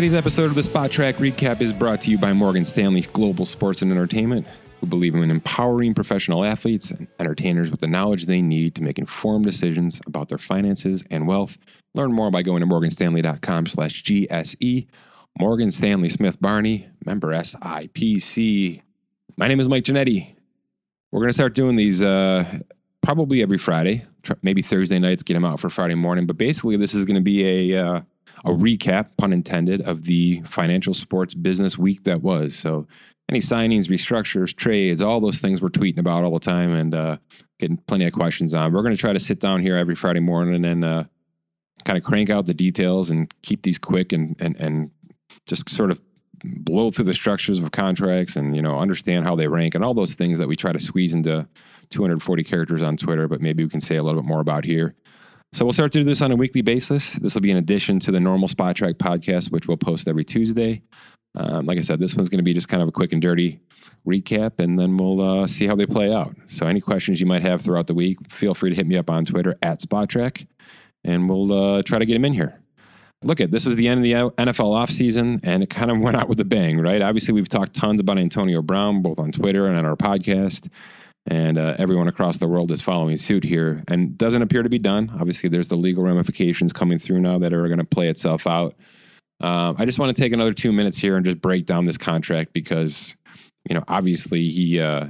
Today's episode of the Spotrac Recap is brought to you by Morgan Stanley Global Sports and Entertainment, who believe in empowering professional athletes and entertainers with the knowledge they need to make informed decisions about their finances and wealth. Learn more by going to morganstanley.com slash GSE. Morgan Stanley Smith Barney, member SIPC. My name is Mike Ginnitti. We're going to start doing these uh, probably every Friday, maybe Thursday nights, get them out for Friday morning. But basically, this is going to be a, uh, a recap, pun intended, of the financial sports business week that was. So, any signings, restructures, trades, all those things we're tweeting about all the time and uh, getting plenty of questions on. We're going to try to sit down here every Friday morning and uh, kind of crank out the details and keep these quick and, and, and just sort of blow through the structures of contracts and you know understand how they rank and all those things that we try to squeeze into 240 characters on Twitter, but maybe we can say a little bit more about here. So we'll start to do this on a weekly basis. This will be in addition to the normal Spotrac podcast, which we'll post every Tuesday. Um, like I said, this one's going to be just kind of a quick and dirty recap, and then we'll uh, see how they play out. So any questions you might have throughout the week, feel free to hit me up on Twitter at Spotrac, and we'll uh, try to get them in here look at this was the end of the NFL offseason and it kind of went out with a bang, right? Obviously, we've talked tons about Antonio Brown, both on Twitter and on our podcast. And uh, everyone across the world is following suit here and doesn't appear to be done. Obviously, there's the legal ramifications coming through now that are going to play itself out. Um, I just want to take another two minutes here and just break down this contract because, you know, obviously he, uh,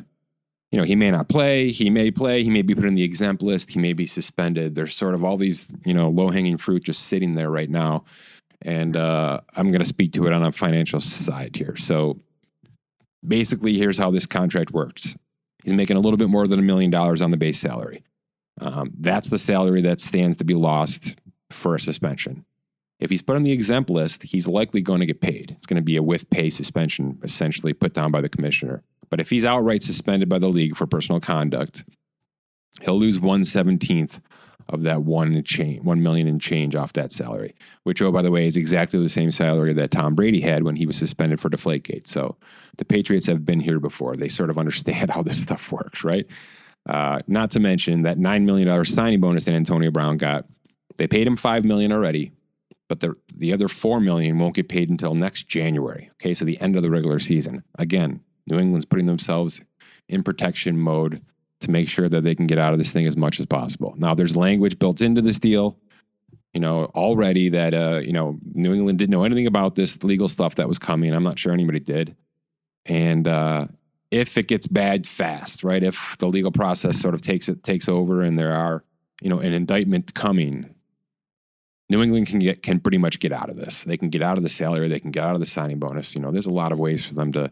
you know, he may not play, he may play, he may be put in the exempt list, he may be suspended. There's sort of all these, you know, low hanging fruit just sitting there right now. And uh, I'm going to speak to it on a financial side here. So basically, here's how this contract works he's making a little bit more than a million dollars on the base salary. Um, that's the salary that stands to be lost for a suspension. If he's put on the exempt list, he's likely going to get paid. It's going to be a with pay suspension, essentially put down by the commissioner. But if he's outright suspended by the league for personal conduct, he'll lose one seventeenth of that one change, one million in change off that salary. Which, oh, by the way, is exactly the same salary that Tom Brady had when he was suspended for Deflategate. So the Patriots have been here before. They sort of understand how this stuff works, right? Uh, not to mention that nine million dollar signing bonus that Antonio Brown got. They paid him 5 million already, but the the other 4 million won't get paid until next January. Okay, so the end of the regular season. Again, New England's putting themselves in protection mode to make sure that they can get out of this thing as much as possible. Now, there's language built into this deal, you know, already that, uh, you know, New England didn't know anything about this legal stuff that was coming. I'm not sure anybody did. And uh, if it gets bad fast, right? If the legal process sort of takes it takes over and there are, you know, an indictment coming, New England can get can pretty much get out of this. They can get out of the salary, they can get out of the signing bonus. You know, there's a lot of ways for them to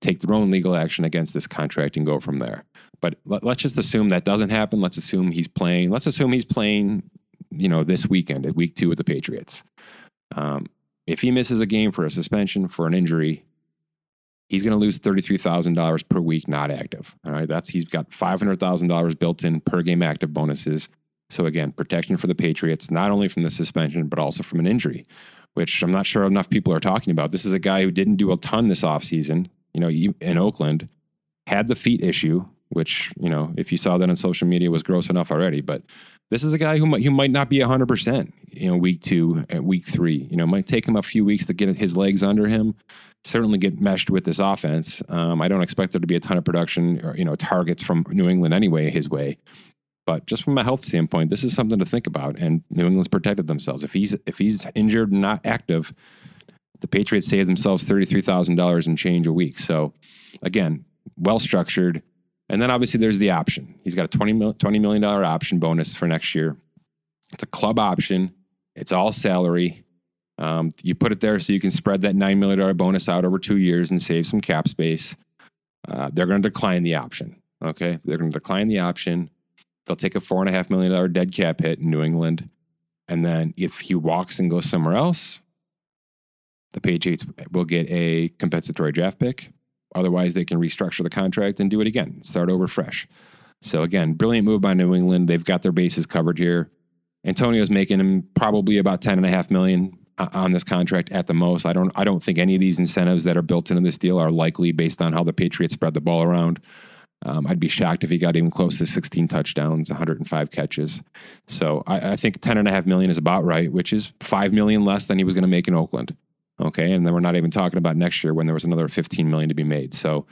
take their own legal action against this contract and go from there. But let, us just assume that doesn't happen. Let's assume he's playing. Let's assume he's playing, you know, this weekend at week two with the Patriots. Um, if he misses a game for a suspension for an injury, he's going to lose thirty-three thousand dollars per week not active. All right, that's he's got five hundred thousand dollars built in per game active bonuses. So again, protection for the Patriots, not only from the suspension but also from an injury, which I'm not sure enough people are talking about. This is a guy who didn't do a ton this offseason you know, in Oakland, had the feet issue, which, you know, if you saw that on social media was gross enough already. But this is a guy who might, who might not be 100%, you know, week two, and week three. You know, might take him a few weeks to get his legs under him, certainly get meshed with this offense. Um, I don't expect there to be a ton of production or, you know, targets from New England anyway, his way. But just from a health standpoint, this is something to think about. And New England's protected themselves. If he's if he's injured and not active, the Patriots saved themselves $33,000 in change a week. So, again, well structured. And then obviously there's the option. He's got a $20, $20 million option bonus for next year. It's a club option, it's all salary. Um, you put it there so you can spread that $9 million bonus out over two years and save some cap space. Uh, they're going to decline the option. Okay. They're going to decline the option. They'll take a $4.5 million dead cap hit in New England. And then if he walks and goes somewhere else, the Patriots will get a compensatory draft pick. Otherwise, they can restructure the contract and do it again, start over fresh. So again, brilliant move by New England. They've got their bases covered here. Antonio's making him probably about ten and a half million on this contract at the most. I don't I don't think any of these incentives that are built into this deal are likely based on how the Patriots spread the ball around. Um, I'd be shocked if he got even close to 16 touchdowns, 105 catches. So I, I think 10 and a half million is about right, which is five million less than he was going to make in Oakland. Okay, and then we're not even talking about next year when there was another 15 million to be made. So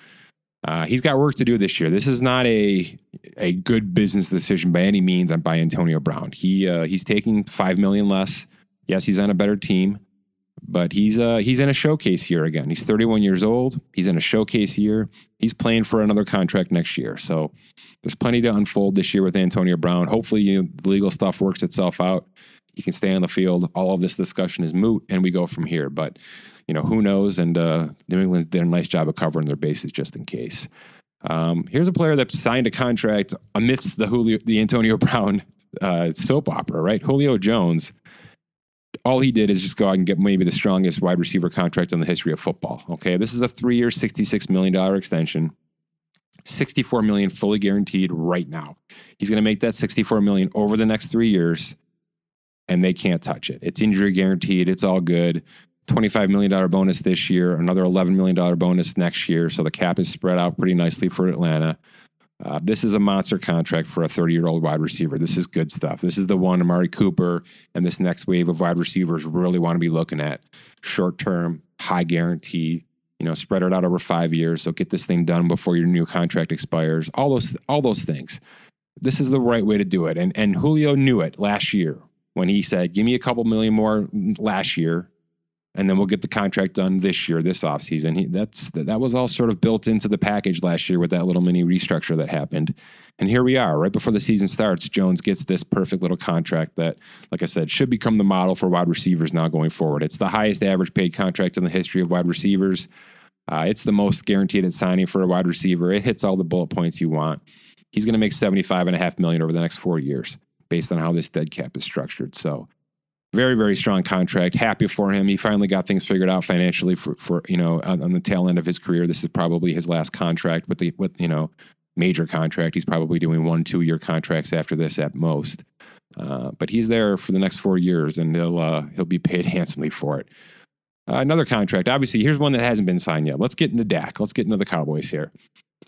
uh, he's got work to do this year. This is not a a good business decision by any means by Antonio Brown. He uh, he's taking five million less. Yes, he's on a better team, but he's uh, he's in a showcase year again. He's 31 years old. He's in a showcase year. He's playing for another contract next year. So there's plenty to unfold this year with Antonio Brown. Hopefully, you know, the legal stuff works itself out. He can stay on the field. All of this discussion is moot, and we go from here. But you know, who knows? And uh, New England did a nice job of covering their bases just in case. Um, here's a player that signed a contract amidst the Julio, the Antonio Brown uh, soap opera, right? Julio Jones. All he did is just go out and get maybe the strongest wide receiver contract in the history of football. Okay, this is a three-year, sixty-six million dollar extension. 64 million fully guaranteed right now. He's going to make that 64 million over the next 3 years and they can't touch it. It's injury guaranteed, it's all good. $25 million bonus this year, another $11 million bonus next year. So the cap is spread out pretty nicely for Atlanta. Uh, this is a monster contract for a 30 year old wide receiver. This is good stuff. This is the one Amari Cooper and this next wave of wide receivers really want to be looking at. Short term, high guarantee, you know, spread it out over five years. So get this thing done before your new contract expires. All those, all those things. This is the right way to do it. And, and Julio knew it last year when he said, Give me a couple million more last year and then we'll get the contract done this year, this offseason. That's that was all sort of built into the package last year with that little mini restructure that happened. And here we are, right before the season starts. Jones gets this perfect little contract that, like I said, should become the model for wide receivers now going forward. It's the highest average paid contract in the history of wide receivers. Uh, it's the most guaranteed at signing for a wide receiver. It hits all the bullet points you want. He's going to make seventy-five and a half million over the next four years, based on how this dead cap is structured. So very very strong contract. Happy for him. He finally got things figured out financially for, for you know on, on, the tail end of his career. This is probably his last contract with the with you know major contract. He's probably doing one two year contracts after this at most. Uh, but he's there for the next four years and he'll uh, he'll be paid handsomely for it. Uh, another contract. Obviously here's one that hasn't been signed yet. Let's get into Dak. Let's get into the Cowboys here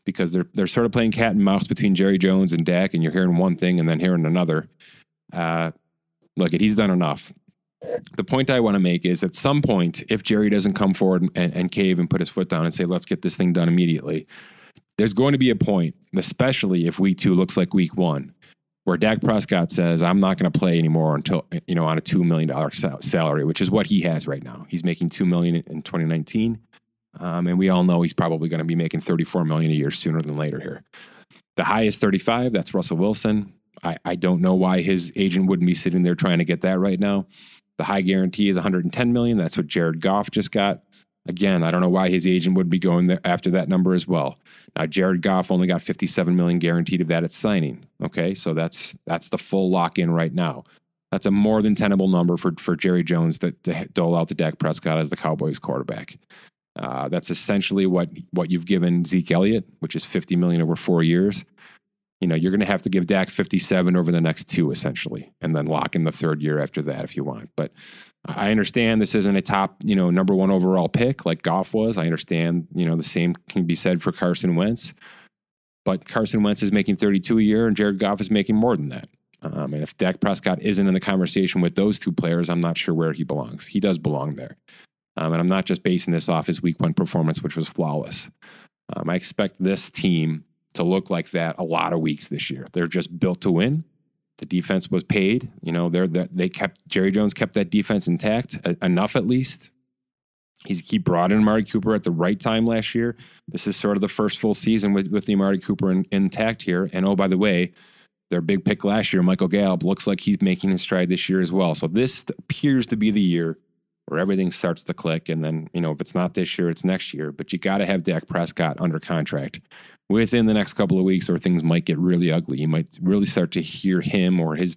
because they're they're sort of playing cat and mouse between Jerry Jones and Dak and you're hearing one thing and then hearing another uh, look, he's done enough. The point I want to make is at some point, if Jerry doesn't come forward and, and cave and put his foot down and say, let's get this thing done immediately, there's going to be a point, especially if week two looks like week one, where Dak Prescott says, I'm not going to play anymore until, you know, on a $2 million salary, which is what he has right now. He's making $2 million in 2019. Um, and we all know he's probably going to be making 34 million a year sooner than later here. The highest 35, that's Russell Wilson. I, I don't know why his agent wouldn't be sitting there trying to get that right now. The high guarantee is 110 million. That's what Jared Goff just got. Again, I don't know why his agent would be going there after that number as well. Now, Jared Goff only got 57 million guaranteed of that at signing. Okay, so that's that's the full lock in right now. That's a more than tenable number for for Jerry Jones to, to dole out to Dak Prescott as the Cowboys quarterback. Uh, that's essentially what what you've given Zeke Elliott, which is 50 million over four years you know, you're going to have to give Dak 57 over the next two, essentially, and then lock in the third year after that if you want. But I understand this isn't a top, you know, number one overall pick like Goff was. I understand, you know, the same can be said for Carson Wentz. But Carson Wentz is making 32 a year and Jared Goff is making more than that. Um, and if Dak Prescott isn't in the conversation with those two players, I'm not sure where he belongs. He does belong there. Um, and I'm not just basing this off his week one performance, which was flawless. Um, I expect this team to look like that a lot of weeks this year. They're just built to win. The defense was paid. You know, they're, they're they kept Jerry Jones kept that defense intact enough at least. He's he brought in Amari Cooper at the right time last year. This is sort of the first full season with with the Amari Cooper in, intact here. And oh, by the way, their big pick last year, Michael Gallup, looks like he's making his stride this year as well. So this appears to be the year where everything starts to click. And then, you know, if it's not this year, it's next year. But you got to have Dak Prescott under contract within the next couple of weeks, or things might get really ugly. You might really start to hear him or his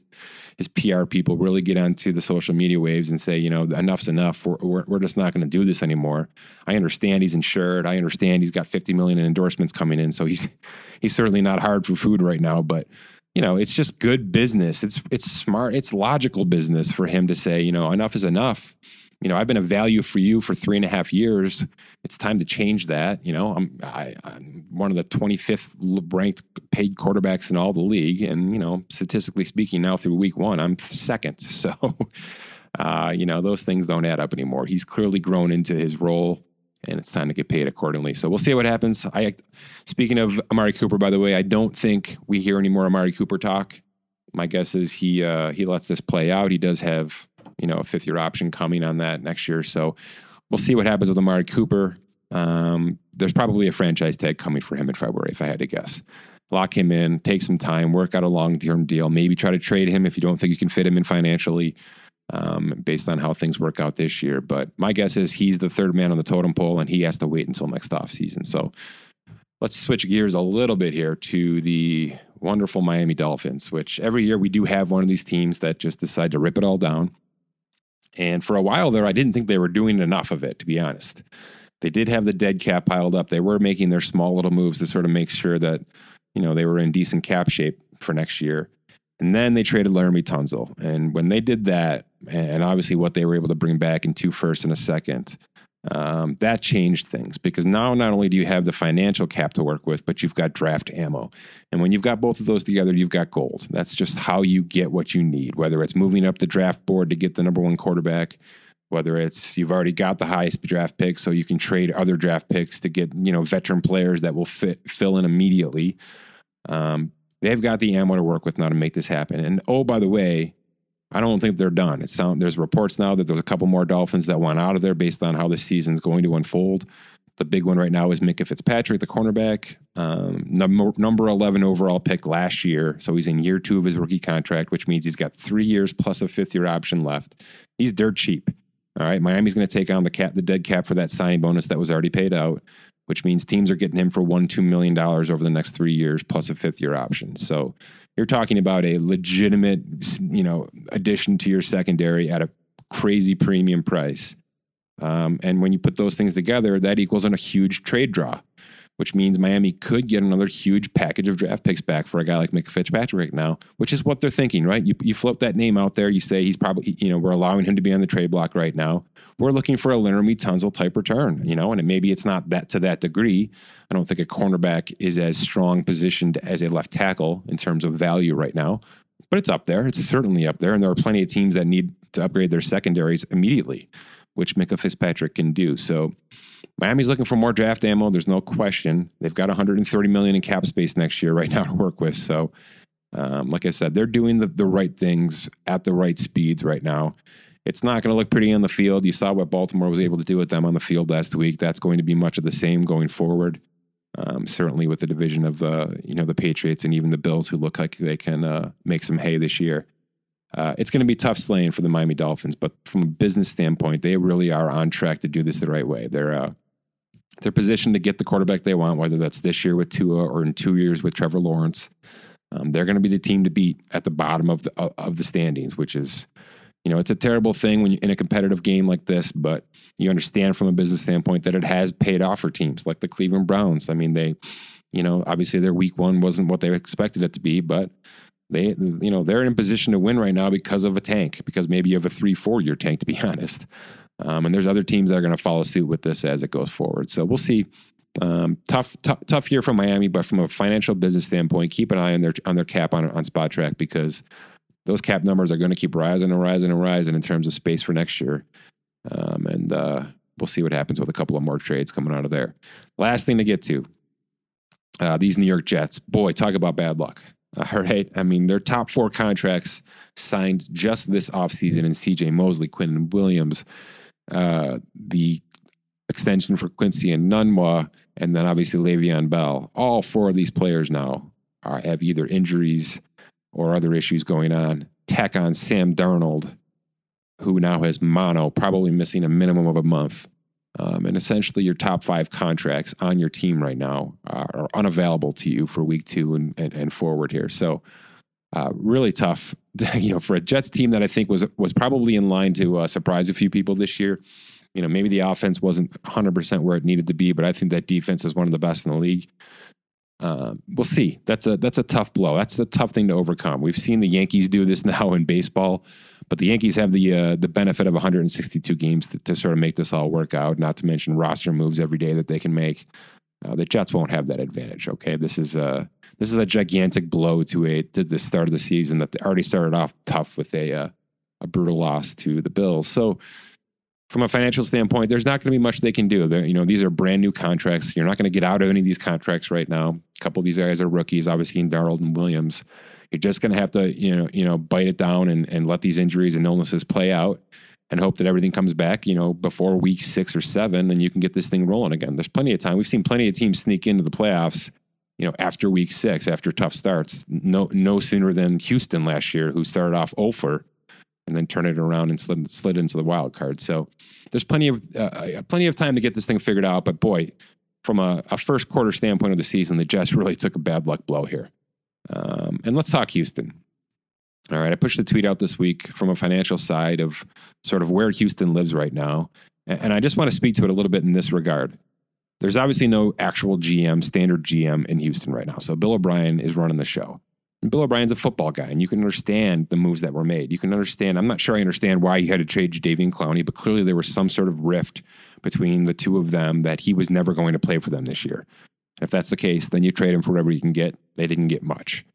his PR people really get onto the social media waves and say, you know, enough's enough. We're, we're, we're just not going to do this anymore. I understand he's insured. I understand he's got 50 million in endorsements coming in. So he's, he's certainly not hard for food right now, but you know, it's just good business. It's, it's smart. It's logical business for him to say, you know, enough is enough you know, I've been a value for you for three and a half years. It's time to change that. You know, I'm, I, i am one of the 25th ranked paid quarterbacks in all the league. And, you know, statistically speaking, now through week one, I'm second. So, Uh, you know, those things don't add up anymore. He's clearly grown into his role and it's time to get paid accordingly. So we'll see what happens. I speaking of Amari Cooper, by the way, I don't think we hear any more Amari Cooper talk. My guess is he uh, he lets this play out. He does have you know a fifth year option coming on that next year, so we'll see what happens with Amari Cooper. Um, there's probably a franchise tag coming for him in February, if I had to guess. Lock him in, take some time, work out a long term deal, maybe try to trade him if you don't think you can fit him in financially um, based on how things work out this year. But my guess is he's the third man on the totem pole and he has to wait until next offseason. So let's switch gears a little bit here to the wonderful Miami Dolphins, which every year we do have one of these teams that just decide to rip it all down. And for a while there, I didn't think they were doing enough of it, to be honest. They did have the dead cap piled up. They were making their small little moves to sort of make sure that, you know, they were in decent cap shape for next year. And then they traded Laremy Tunsil. And when they did that, and obviously what they were able to bring back in two firsts and a second, um, that changed things because now not only do you have the financial cap to work with, but you've got draft ammo. And when you've got both of those together, you've got gold. That's just how you get what you need, whether it's moving up the draft board to get the number one quarterback, whether it's you've already got the highest draft pick, so you can trade other draft picks to get, you know, veteran players that will fit fill in immediately. Um, they've got the ammo to work with now to make this happen. And oh, by the way, I don't think they're done. It's sound, there's reports now that there's a couple more Dolphins that went out of there based on how the season's going to unfold. The big one right now is Minkah Fitzpatrick, the cornerback, um, number, number 11 overall pick last year. So he's in year two of his rookie contract, which means he's got three years plus a fifth year option left. He's dirt cheap. All right. Miami's going to take on the cap, the dead cap for that signing bonus that was already paid out, which means teams are getting him for one, $2 million over the next three years plus a fifth year option. So you're talking about a legitimate, you know, addition to your secondary at a crazy premium price. Um, and when you put those things together, that equals a huge trade draw, which means Miami could get another huge package of draft picks back for a guy like Mick Fitzpatrick now, which is what they're thinking, right? You, you float that name out there. You say he's probably, you know, we're allowing him to be on the trade block right now. We're looking for a Laremy Tunsil type return, you know, and maybe it's not that to that degree. I don't think a cornerback is as strong positioned as a left tackle in terms of value right now, but it's up there. It's certainly up there. And there are plenty of teams that need to upgrade their secondaries immediately, which Minkah Fitzpatrick can do. So Miami's looking for more draft ammo. There's no question. They've got 130 million in cap space next year right now to work with. So, um, like I said, they're doing the, the right things at the right speeds right now. It's not going to look pretty on the field. You saw what Baltimore was able to do with them on the field last week. That's going to be much of the same going forward. Um, certainly with the division of the you know the Patriots and even the Bills, who look like they can uh, make some hay this year. Uh, it's going to be tough slaying for the Miami Dolphins, but from a business standpoint, they really are on track to do this the right way. They're uh, they're positioned to get the quarterback they want, whether that's this year with Tua or in two years with Trevor Lawrence. Um, they're going to be the team to beat at the bottom of the of the standings, which is you know, it's a terrible thing when you're in a competitive game like this, but you understand from a business standpoint that it has paid off for teams like the Cleveland Browns. I mean, they, you know, obviously their week one wasn't what they expected it to be, but they, you know, they're in a position to win right now because of a tank, because maybe you have a three, four year tank, to be honest. Um, and there's other teams that are going to follow suit with this as it goes forward. So we'll see. Um, tough, tough, tough year for Miami, but from a financial business standpoint, keep an eye on their on their cap on on Spotrac because those cap numbers are going to keep rising and rising and rising in terms of space for next year. Um, and uh, we'll see what happens with a couple of more trades coming out of there. Last thing to get to uh, these New York Jets. Boy, talk about bad luck. All right. I mean, their top four contracts signed just this offseason in CJ Mosley, Quinn Williams, uh, the extension for Quincy Enunwa, and then obviously Le'Veon Bell. All four of these players now are, have either injuries or other issues going on. Tack on Sam Darnold, who now has mono, probably missing a minimum of a month. Um, and essentially, your top five contracts on your team right now are unavailable to you for week two and, and, and forward here. So, uh, really tough, you know, for a Jets team that I think was was probably in line to uh, surprise a few people this year. You know, maybe the offense wasn't 100% where it needed to be, but I think that defense is one of the best in the league. Uh, we'll see. That's a that's a tough blow. That's a tough thing to overcome. We've seen the Yankees do this now in baseball, but the Yankees have the uh, the benefit of 162 games to, to, sort of make this all work out. Not to mention roster moves every day that they can make. Uh, the Jets won't have that advantage. Okay, this is a this is a gigantic blow to a to the start of the season that they already started off tough with a uh, a brutal loss to the Bills. So, from a financial standpoint, there's not going to be much they can do. They're, you know, these are brand new contracts. You're not going to get out of any of these contracts right now. A couple of these guys are rookies, obviously, in Darnold and Williams. You're just going to have to, you know, you know, bite it down and, and let these injuries and illnesses play out and hope that everything comes back, you know, before week six or seven, and you can get this thing rolling again. There's plenty of time. We've seen plenty of teams sneak into the playoffs, you know, after week six, after tough starts. No, no sooner than Houston last year, who started off over and then turned it around and slid, slid into the wild card. So there's plenty of uh, uh, plenty of time to get this thing figured out. But boy, from a, a, first quarter standpoint of the season, the Jets really took a bad luck blow here. Um, and let's talk Houston. All right, I pushed a tweet out this week from a financial side of sort of where Houston lives right now. And I just want to speak to it a little bit in this regard. There's obviously no actual GM, standard GM in Houston right now. So Bill O'Brien is running the show. And Bill O'Brien's a football guy, and you can understand the moves that were made. You can understand, I'm not sure I understand why he had to trade Jadeveon Clowney, but clearly there was some sort of rift between the two of them that he was never going to play for them this year. If that's the case, then you trade him for whatever you can get. They didn't get much.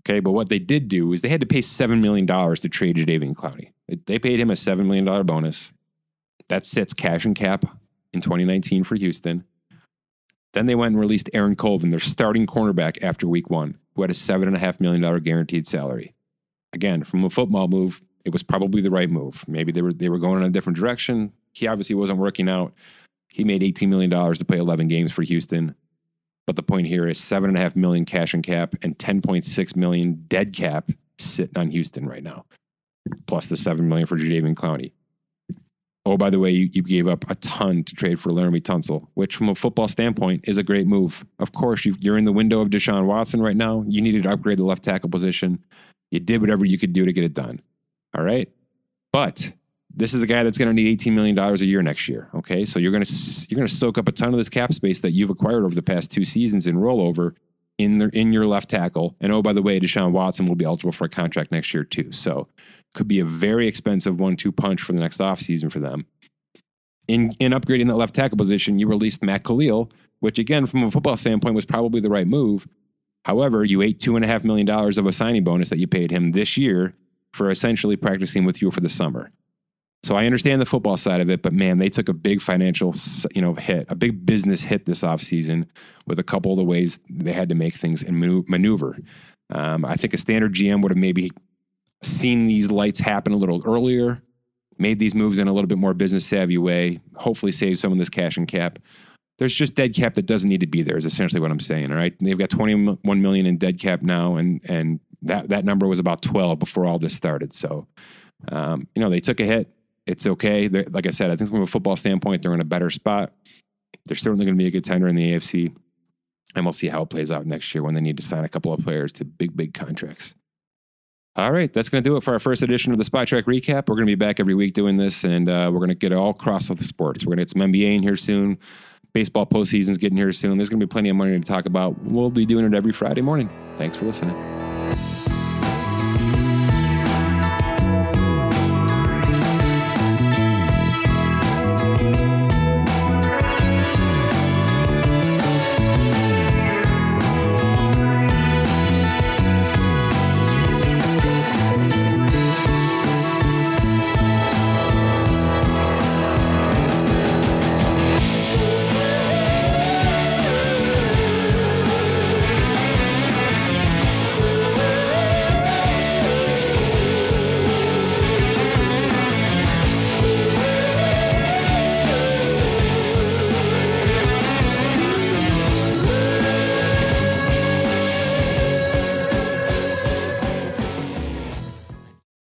Okay, but what they did do is they had to pay $7 million to trade Jadeveon Clowney. They paid him a $7 million bonus. That sets cash and cap in 2019 for Houston. Then they went and released Aaron Colvin, their starting cornerback after week one, who had a $7.5 million guaranteed salary. Again, from a football move, it was probably the right move. Maybe they were, they were going in a different direction. He obviously wasn't working out. He made $18 million to play 11 games for Houston. But the point here is seven and a half million cash and cap and 10.6 million dead cap sitting on Houston right now, plus the seven million for Jadeveon Clowney. Oh, by the way, you, you, gave up a ton to trade for Laremy Tunsil, which from a football standpoint is a great move. Of course, you, you're in the window of Deshaun Watson right now. You needed to upgrade the left tackle position. You did whatever you could do to get it done. All right. But this is a guy that's going to need $18 million a year next year. Okay. So you're going to, you're going to soak up a ton of this cap space that you've acquired over the past two seasons in rollover in the, in your left tackle. And oh, by the way, Deshaun Watson will be eligible for a contract next year too. So could be a very expensive one, two punch for the next offseason for them. In, in upgrading that left tackle position, you released Matt Kalil, which again, from a football standpoint, was probably the right move. However, you ate two and a half million dollars of a signing bonus that you paid him this year for essentially practicing with you for the summer. So I understand the football side of it, but man, they took a big financial, you know, hit, a big business hit this offseason with a couple of the ways they had to make things and maneuver. Um, I think a standard GM would have maybe seen these lights happen a little earlier, made these moves in a little bit more business savvy way, hopefully save some of this cash and cap. There's just dead cap that doesn't need to be there. Is essentially what I'm saying. All right, they've got 21 million in dead cap now, and and that that number was about 12 before all this started. So, um, you know, they took a hit it's okay. They're, like I said, I think from a football standpoint, they're in a better spot. They're certainly going to be a good contender in the AFC. And we'll see how it plays out next year when they need to sign a couple of players to big, big contracts. All right, that's going to do it for our first edition of the Spotrac Recap. We're going to be back every week doing this, and uh, we're going to get all across with the sports. We're going to get some NBA in here soon. Baseball postseason's getting here soon. There's going to be plenty of money to talk about. We'll be doing it every Friday morning. Thanks for listening.